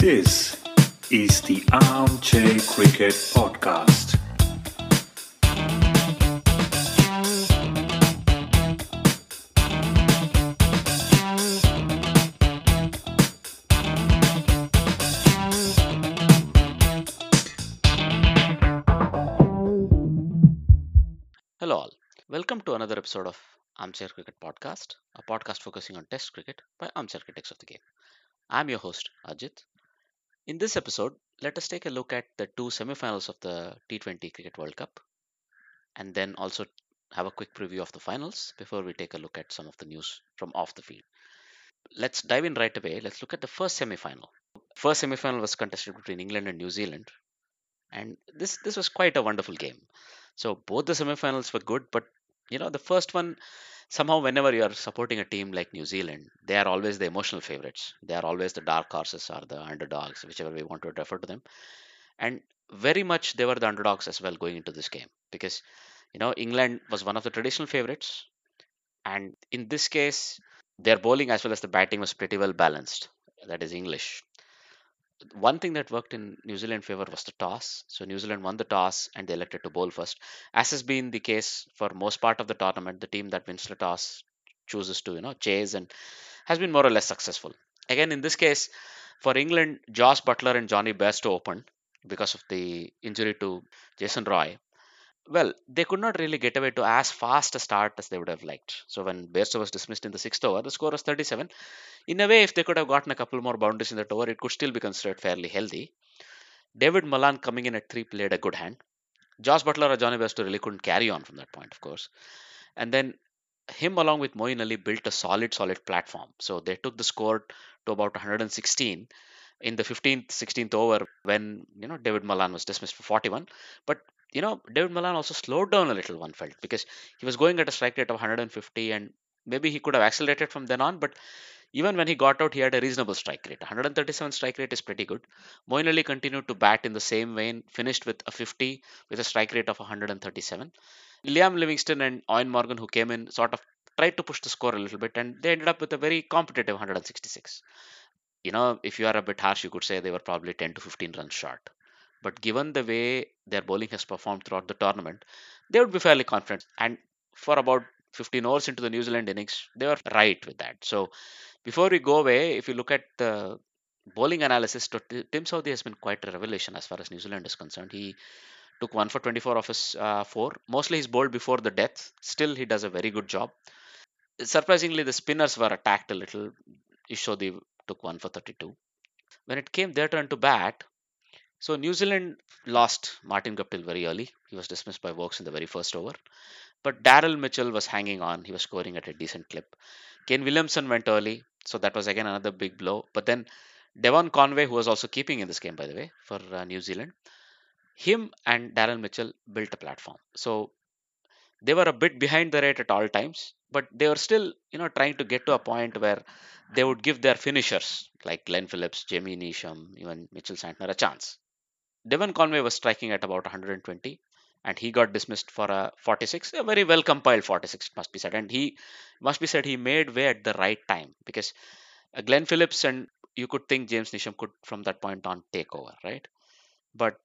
This is the Armchair Cricket Podcast. Hello, all. Welcome to another episode of Armchair Cricket Podcast, a podcast focusing on Test cricket by armchair critics of the game. I'm your host, Ajit. In this episode, let us take a look at the two semifinals of the T20 Cricket World Cup and then also have a quick preview of the finals before we take a look at some of the news from off the field. Let's dive in right away. Let's look at the first semifinal. First semifinal was contested between England and New Zealand, and this this was quite a wonderful game. So both the semifinals were good, but you know the first one somehow whenever you are supporting a team like New Zealand, they are always the emotional favorites. They are always the dark horses or the underdogs, whichever we want to refer to them. And very much they were the underdogs as well going into this game because you know England was one of the traditional favorites, and in this case, their bowling as well as the batting was pretty well balanced. That is English one thing that worked in New Zealand favor was the toss. So New Zealand won the toss and they elected to bowl first. As has been the case for most part of the tournament, the team that wins the toss chooses to, you know, chase and has been more or less successful. Again, in this case, for England, Josh Buttler and Jonny Bairstow opened because of the injury to Jason Roy. Well, they could not really get away to as fast a start as they would have liked. So when Bairstow was dismissed in the sixth over, the score was 37. In a way, if they could have gotten a couple more boundaries in that over, it could still be considered fairly healthy. David Malan coming in at three played a good hand. Josh Buttler or Jonny Bairstow really couldn't carry on from that point, of course. And then him along with Moeen Ali built a solid, solid platform. So they took the score to about 116 in the 15th, 16th over when you know David Malan was dismissed for 41. But you know David Malan also slowed down a little. One felt because he was going at a strike rate of 150 and maybe he could have accelerated from then on, but even when he got out, he had a reasonable strike rate. 137 strike rate is pretty good. Ali continued to bat in the same vein, finished with a 50 with a strike rate of 137. Liam Livingstone and Eoin Morgan, who came in, sort of tried to push the score a little bit, and they ended up with a very competitive 166. You know, if you are a bit harsh, you could say they were probably 10 to 15 runs short. But given the way their bowling has performed throughout the tournament, they would be fairly confident. And for about 15 overs into the New Zealand innings, they were right with that. So before we go away, if you look at the bowling analysis, Tim Southee has been quite a revelation as far as New Zealand is concerned. He took one for 24 of his uh, four. Mostly he's bowled before the death. Still, he does a very good job. Surprisingly, the spinners were attacked a little. Ish Sodhi took one for 32. When it came their turn to bat, so New Zealand lost Martin Guptill very early. He was dismissed by Woakes in the very first over. But Daryl Mitchell was hanging on. He was scoring at a decent clip. Kane Williamson went early, so that was again another big blow. But then Devon Conway, who was also keeping in this game, by the way, for uh, New Zealand, him and Daryl Mitchell built a platform. So they were a bit behind the rate at all times, but they were still, you know, trying to get to a point where they would give their finishers like Glenn Phillips, Jamie Neesham, even Mitchell Santner a chance. Devon Conway was striking at about 120 and he got dismissed for a 46 a very well compiled 46 must be said. And he must be said he made way at the right time because uh, glenn phillips and you could think james neesham could from that point on take over right? But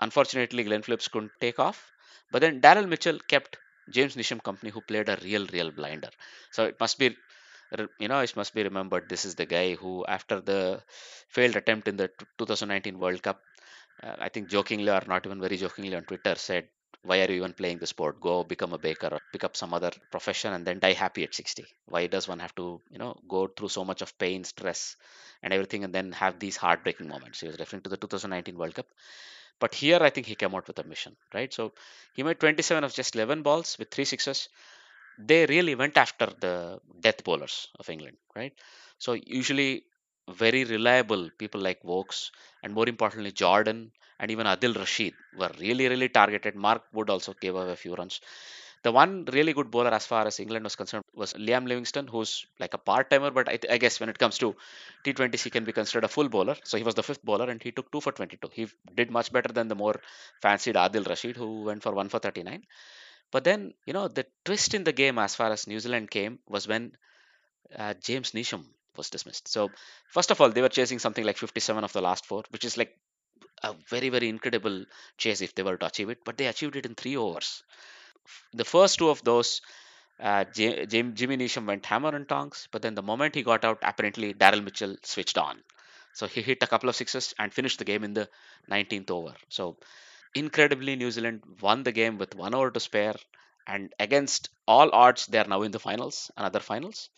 unfortunately glenn phillips couldn't take off. But then daryl mitchell kept james neesham company who played a real real blinder. So it must be you know it must be remembered this is the guy who after the failed attempt in the 2019 world cup uh, i think jokingly or not even very jokingly on twitter said why are you even playing the sport? Go become a baker or pick up some other profession and then die happy at 60 why does one have to you know go through so much of pain stress and everything and then have these heartbreaking moments? He was referring to the 2019 world cup. But here i think he came out with a mission right? So he made 27 of just 11 balls with three sixes. They really went after the death bowlers of england right? So usually very reliable people like Woakes and more importantly Jordan and even Adil Rashid were really really targeted. Mark Wood also gave away a few runs. The one really good bowler as far as England was concerned was Liam Livingstone, who's like a part timer, but I, th- I guess when it comes to T20s, he can be considered a full bowler. So he was the fifth bowler and he took two for 22. He did much better than the more fancied Adil Rashid, who went for one for 39. But then, you know, the twist in the game as far as New Zealand came was when uh, James Neesham was dismissed. So, first of all, they were chasing something like 57 of the last four, which is like a very, very incredible chase if they were to achieve it, but they achieved it in three overs. The first two of those, uh, J- Jim, Jimmy Neesham went hammer and tongs, but then the moment he got out, apparently Daryl Mitchell switched on. So he hit a couple of sixes and finished the game in the 19th over. So incredibly, New Zealand won the game with one over to spare, and against all odds, they are now in the finals, another finals.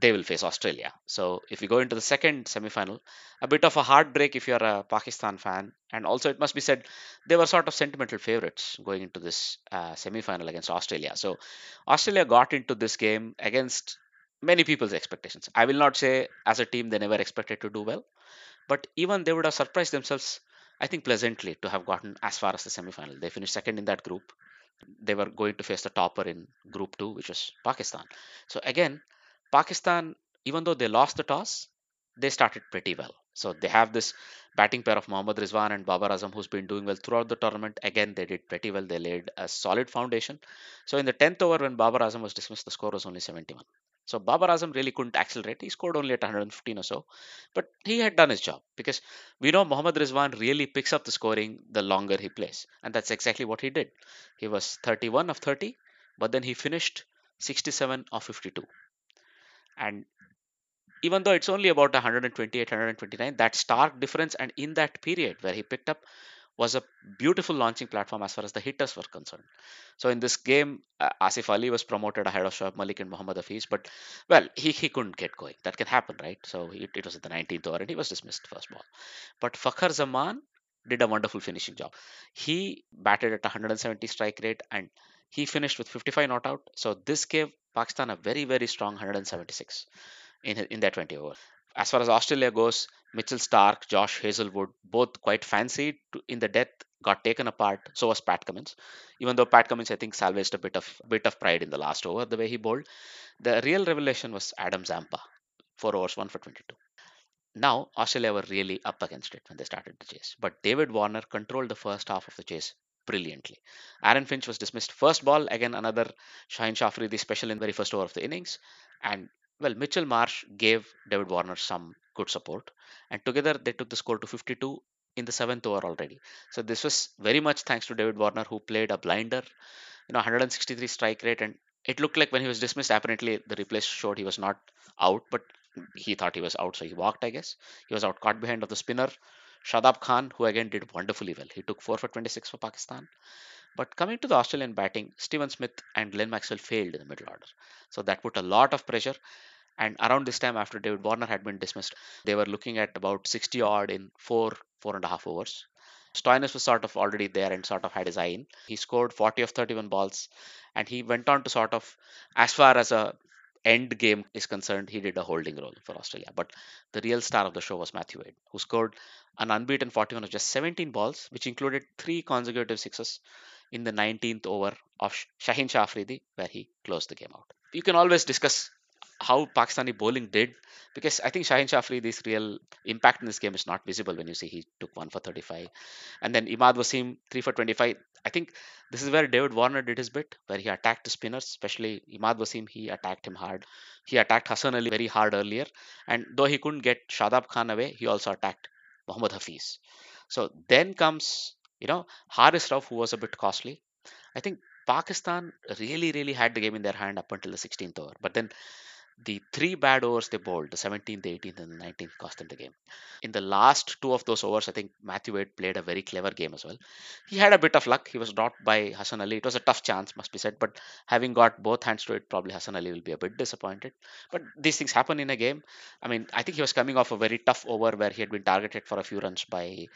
They will face Australia. So if we go into the second semi-final, a bit of a heartbreak if you're a Pakistan fan, and also it must be said they were sort of sentimental favorites going into this uh, semi-final against Australia. So Australia got into this game against many people's expectations. I will not say as a team they never expected to do well, but even they would have surprised themselves, I think, pleasantly to have gotten as far as the semi-final. They finished second in that group. They were going to face the topper in Group Two, which was Pakistan. So again, Pakistan, even though they lost the toss, they started pretty well. So they have this batting pair of Mohammad Rizwan and Babar Azam who's been doing well throughout the tournament. Again, they did pretty well. They laid a solid foundation. So in the 10th over, when Babar Azam was dismissed, the score was only 71. So Babar Azam really couldn't accelerate. He scored only at 115 or so, but he had done his job because we know Mohammad Rizwan really picks up the scoring the longer he plays, and that's exactly what he did. He was 31 of 30, but then he finished 67 of 52. And even though it's only about 128, 129, that stark difference, and in that period where he picked up was a beautiful launching platform as far as the hitters were concerned. So in this game, Asif Ali was promoted ahead of Shoaib Malik and Mohammad Hafeez, but well, he, he couldn't get going. That can happen, right? So it, it was at the 19th over and he was dismissed first ball. But Fakhar Zaman did a wonderful finishing job. He batted at 170 strike rate and he finished with 55 not out. So this gave Pakistan a very, very strong 176 in, in that 20 over. As far as Australia goes, Mitchell Starc, Josh Hazlewood, both quite to, in the death, got taken apart. So was Pat Cummins. Even though Pat Cummins, I think, salvaged a bit of bit of pride in the last over, the way he bowled. The real revelation was Adam Zampa, four overs, one for 22. Now Australia were really up against it when they started the chase, but David Warner controlled the first half of the chase brilliantly. Aaron Finch was dismissed first ball, again another Shaheen Shah the special in the very first over of the innings, and well, Mitchell Marsh gave David Warner some good support, and together they took the score to 52 in the seventh over already. So this was very much thanks to David Warner, who played a blinder, you know, 163 strike rate, and it looked like when he was dismissed, apparently the replay showed he was not out, but he thought he was out, so he walked, I guess. He was out caught behind of the spinner. Shadab Khan, who again did wonderfully well. He took 4 for 26 for Pakistan. But coming to the Australian batting, Steven Smith and Glenn Maxwell failed in the middle order. So that put a lot of pressure. And around this time, after David Warner had been dismissed, they were looking at about 60 odd in four, four and a half overs. Stoinis was sort of already there and sort of had his eye in. He scored 40 of 31 balls and he went on to sort of, as far as a end game is concerned, he did a holding role for Australia. But the real star of the show was Matthew Wade, who scored an unbeaten 41 of just 17 balls, which included three consecutive sixes in the 19th over of Shaheen Shah Afridi, where he closed the game out. You can always discuss how Pakistani bowling did because I think Shaheen Shah Afridi's real impact in this game is not visible when you see he took one for 35 and then Imad Wasim three for 25 I think this is where David Warner did his bit where he attacked the spinners especially Imad Wasim he attacked him hard. He attacked Hassan Ali very hard earlier and though he couldn't get Shadab Khan away he also attacked Mohammad Hafeez. So then comes you know Haris Rauf who was a bit costly. I think Pakistan really really had the game in their hand up until the 16th over. But then the three bad overs they bowled, the 17th, the 18th, and the 19th, cost them the game. In the last two of those overs, I think Matthew Wade played a very clever game as well. He had a bit of luck. He was dropped by Hassan Ali. It was a tough chance, must be said, but having got both hands to it, probably Hassan Ali will be a bit disappointed. But these things happen in a game. I mean, I think he was coming off a very tough over where he had been targeted for a few runs by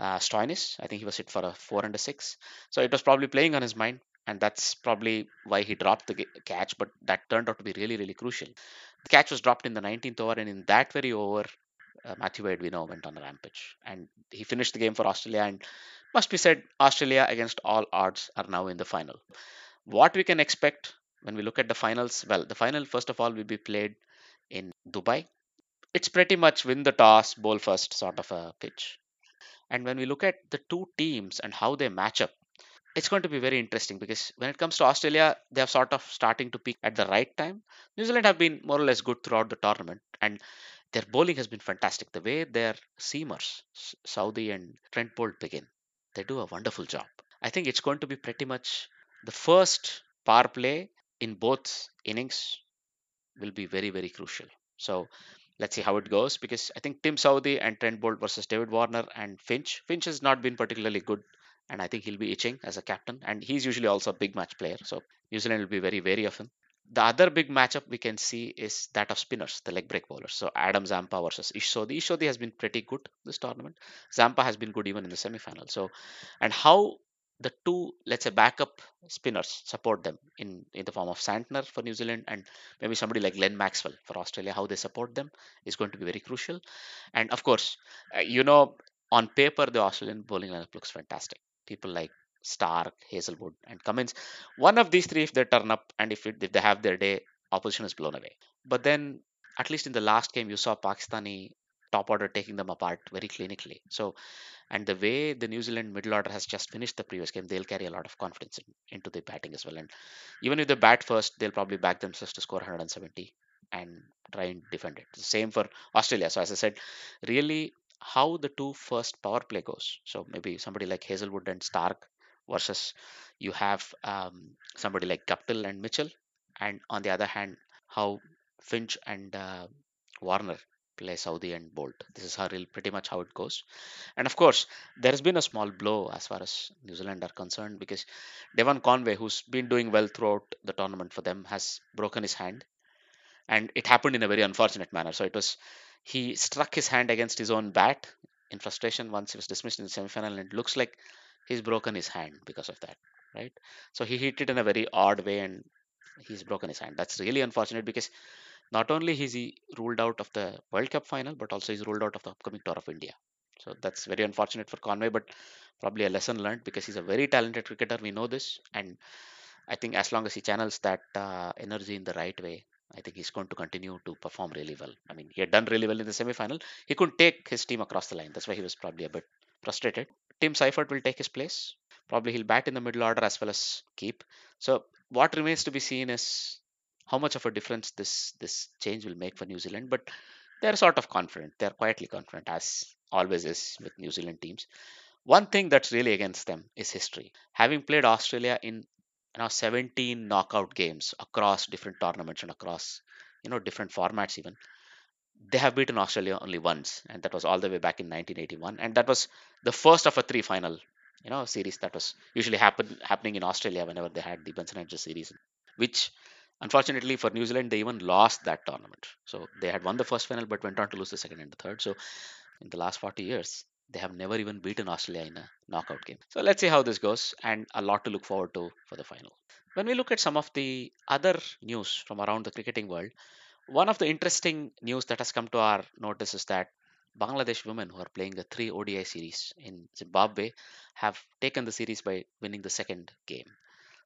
uh, Stoinis. I think he was hit for a four and a six. So it was probably playing on his mind and that's probably why he dropped the catch but that turned out to be really really crucial. The catch was dropped in the 19th over and in that very over uh, matthew wade we know went on a rampage and he finished the game for australia and must be said australia against all odds are now in the final. What we can expect when we look at the finals well the final first of all will be played in dubai. It's pretty much win the toss bowl first sort of a pitch. And when we look at the two teams and how they match up it's going to be very interesting because when it comes to Australia, they are sort of starting to peak at the right time. New Zealand have been more or less good throughout the tournament, And their bowling has been fantastic. The way their seamers, Southee and Trent Boult begin, they do a wonderful job. I think it's going to be pretty much the first power play in both innings will be very, very crucial. So let's see how it goes because I think Tim Southee and Trent Boult versus David Warner and Finch. Finch has not been particularly good, and I think he'll be itching as a captain. And he's usually also a big match player, so New Zealand will be very wary of him. The other big matchup we can see is that of spinners, the leg break bowlers. So Adam Zampa versus Ish Sodhi. Ish Sodhi has been pretty good this tournament. Zampa has been good even in the semi-final. So, and how the two, let's say, backup spinners support them in in the form of Santner for New Zealand and maybe somebody like Glenn Maxwell for Australia, how they support them is going to be very crucial. And of course, uh, you know, on paper, the Australian bowling lineup looks fantastic. People like Starc, Hazlewood, and Cummins. One of these three, if they turn up and if, it, if they have their day, opposition is blown away. But then, at least in the last game, you saw Pakistani top order taking them apart very clinically. So, and the way the New Zealand middle order has just finished the previous game, they'll carry a lot of confidence in, into the batting as well. And even if they bat first, they'll probably back themselves to score 170 and try and defend it. Same for Australia. So, as I said, really how the two first power play goes. So maybe somebody like Hazlewood and Starc versus you have um, somebody like Guptill and Mitchell, and on the other hand, how Finch and uh, Warner play Southee and Boult. This is how real, pretty much how it goes. And of course, there has been a small blow as far as New Zealand are concerned because Devon Conway, who's been doing well throughout the tournament for them, has broken his hand, and it happened in a very unfortunate manner. So it was he struck his hand against his own bat in frustration once he was dismissed in the semifinal, and it looks like he's broken his hand because of that, right? So he hit it in a very odd way, and he's broken his hand. That's really unfortunate because not only is he ruled out of the World Cup final, but also he's ruled out of the upcoming tour of India. So that's very unfortunate for Conway, but probably a lesson learned because he's a very talented cricketer. We know this, and I think as long as he channels that uh, energy in the right way, I think he's going to continue to perform really well. I mean, he had done really well in the semi-final. He couldn't take his team across the line. That's why he was probably a bit frustrated. Tim Seifert will take his place. Probably he'll bat in the middle order as well as keep. So what remains to be seen is how much of a difference this this change will make for New Zealand. But they're sort of confident. They're quietly confident, as always is with New Zealand teams. One thing that's really against them is history. Having played Australia in know 17 knockout games across different tournaments and across you know different formats even they have beaten australia only once and that was all the way back in 1981 and that was the first of a three final you know series that was usually happen happening in australia whenever they had the benson hedges series which unfortunately for new zealand they even lost that tournament. So they had won the first final but went on to lose the second and the third. So in the last 40 years they have never even beaten Australia in a knockout game. So let's see how this goes, and a lot to look forward to for the final. When we look at some of the other news from around the cricketing world, one of the interesting news that has come to our notice is that Bangladesh women who are playing a three ODI series in Zimbabwe have taken the series by winning the second game.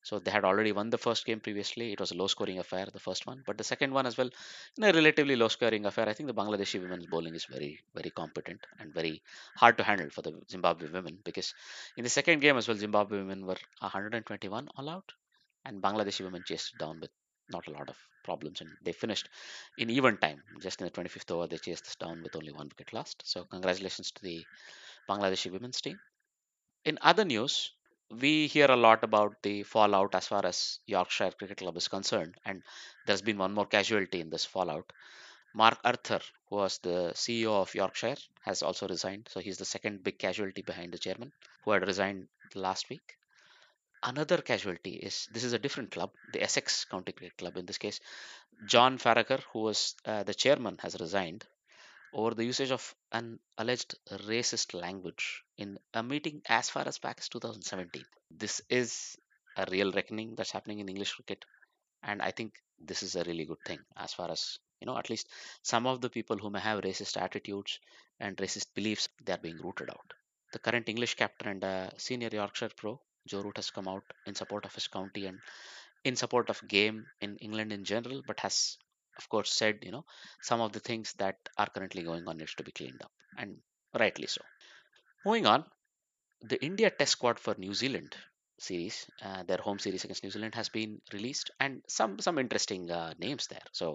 So they had already won the first game previously. It was a low scoring affair, the first one. But the second one as well, in a relatively low scoring affair, I think the Bangladeshi women's bowling is very, very competent and very hard to handle for the Zimbabwe women because in the second game as well, Zimbabwe women were 121 all out and Bangladeshi women chased it down with not a lot of problems and they finished in even time. Just in the 25th over, they chased this down with only one wicket lost. So congratulations to the Bangladeshi women's team. In other news, we hear a lot about the fallout as far as Yorkshire Cricket Club is concerned, and there's been one more casualty in this fallout. Mark Arthur, who was the CEO of Yorkshire, has also resigned. So he's the second big casualty behind the chairman, who had resigned last week. Another casualty is this is a different club, the Essex County Cricket Club. In this case, John Faragher, who was uh, the chairman, has resigned over the usage of an alleged racist language in a meeting as far as back as 2017. This is a real reckoning that's happening in English cricket, and I think this is a really good thing as far as you know. At least some of the people who may have racist attitudes and racist beliefs, they are being rooted out. The current English captain and senior Yorkshire pro, Joe Root, has come out in support of his county and in support of game in England in general, but has of course said you know some of the things that are currently going on needs to be cleaned up and rightly so moving on the india test squad for new zealand series uh, their home series against new zealand has been released and some some interesting uh, names there so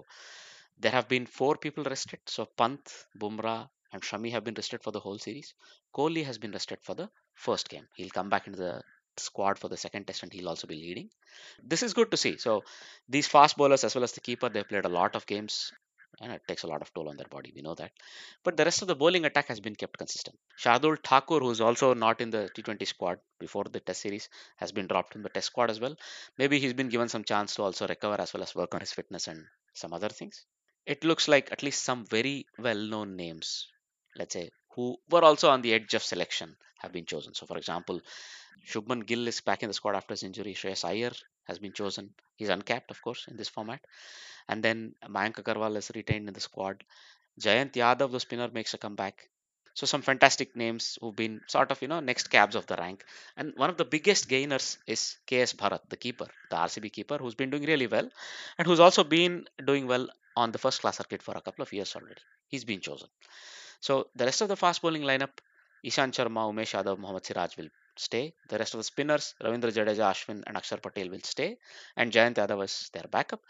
There have been four people rested. So Pant, Bumrah, and Shami have been rested for the whole series. Kohli has been rested for the first game. He'll come back into the squad for the second test and he'll also be leading. This is good to see. So these fast bowlers as well as the keeper, they've played a lot of games and it takes a lot of toll on their body. We know that. But the rest of the bowling attack has been kept consistent. Shardul Thakur, who's also not in the T20 squad before the test series, has been dropped in the test squad as well. Maybe he's been given some chance to also recover as well as work on his fitness and some other things. It looks like at least some very well known names, let's say, who were also on the edge of selection have been chosen. So, for example, Shubman Gill is back in the squad after his injury. Shreyas Iyer has been chosen. He's uncapped, of course, in this format. And then Mayank Agarwal is retained in the squad. Jayant Yadav, the spinner, makes a comeback. So some fantastic names who've been sort of, you know, next cabs of the rank. And one of the biggest gainers is KS Bharat, the keeper, the RCB keeper, who's been doing really well and who's also been doing well on the first class circuit for a couple of years already. He's been chosen. So the rest of the fast bowling lineup, Ishant Sharma, Umesh Yadav, Mohammad Siraj will stay. The rest of the spinners, Ravindra Jadeja, Ashwin, and Akshar Patel will stay. And Jayant Yadav is their backup.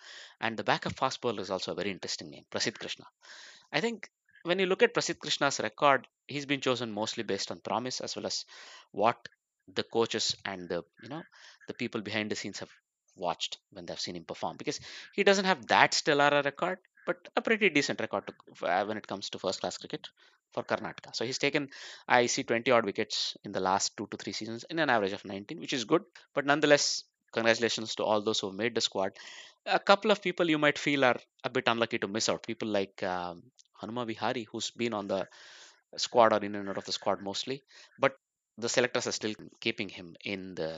And the backup fast bowler is also a very interesting name, Prasidh Krishna. I think when you look at Prasidh Krishna's record, he's been chosen mostly based on promise as well as what the coaches and the you know the people behind the scenes have watched when they've seen him perform because he doesn't have that stellar record but a pretty decent record to, uh, when it comes to first class cricket for Karnataka. So he's taken, I see 20 odd wickets in the last two to three seasons in an average of 19, which is good. But nonetheless, congratulations to all those who made the squad. A couple of people you might feel are a bit unlucky to miss out. People like um, Hanuma Vihari, who's been on the squad or in and out of the squad mostly, but the selectors are still keeping him in the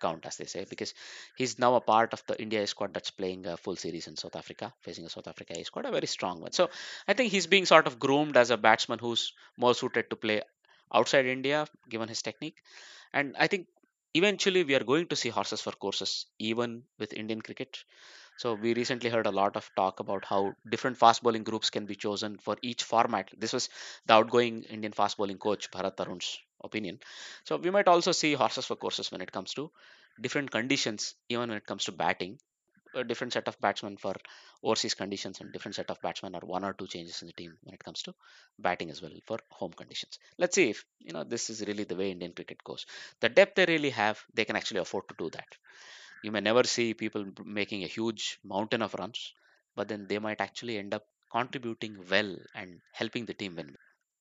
count, as they say, because he's now a part of the India squad that's playing a full series in South Africa, facing a South Africa squad, a very strong one. So I think he's being sort of groomed as a batsman who's more suited to play outside India, given his technique. And I think eventually we are going to see horses for courses, even with Indian cricket. So we recently heard a lot of talk about how different fast bowling groups can be chosen for each format. This was the outgoing Indian fast bowling coach Bharat Arun's opinion. So we might also see horses for courses when it comes to different conditions, even when it comes to batting. A different set of batsmen for overseas conditions and different set of batsmen or one or two changes in the team when it comes to batting as well for home conditions. Let's see if you know this is really the way Indian cricket goes. The depth they really have, they can actually afford to do that you may never see people making a huge mountain of runs, but then they might actually end up contributing well and helping the team win.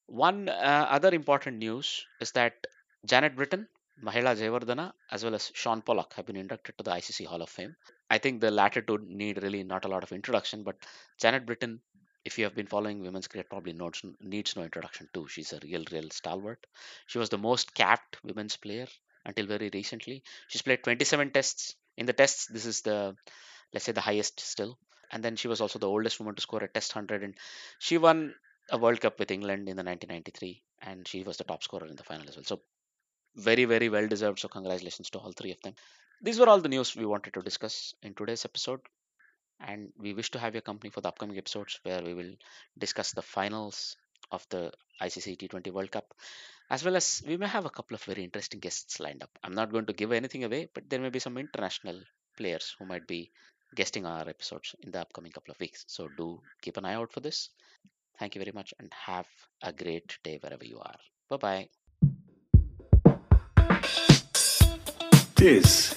One uh, other important news is that Janet Brittin, Mahela Jayawardene, as well as Shaun Pollock have been inducted to the ICC Hall of Fame. I think the latter two need really not a lot of introduction, but Janet Brittin, if you have been following women's cricket, probably notes, needs no introduction too. She's a real, real stalwart. She was the most capped women's player until very recently. She's played 27 tests, in the tests this is the let's say the highest still and then she was also the oldest woman to score a test 100 and she won a world cup with england in the 1993 and she was the top scorer in the final as well so very very well deserved so congratulations to all three of them these were all the news we wanted to discuss in today's episode and we wish to have your company for the upcoming episodes where we will discuss the finals of the ICC T20 World Cup as well as we may have a couple of very interesting guests lined up. I'm not going to give anything away, but there may be some international players who might be guesting our episodes in the upcoming couple of weeks. So do keep an eye out for this. Thank you very much and have a great day wherever you are. Bye bye. This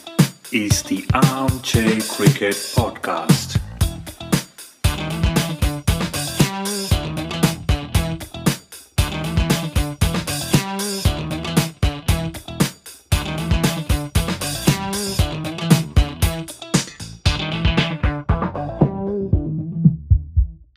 is the Armchair Cricket Podcast.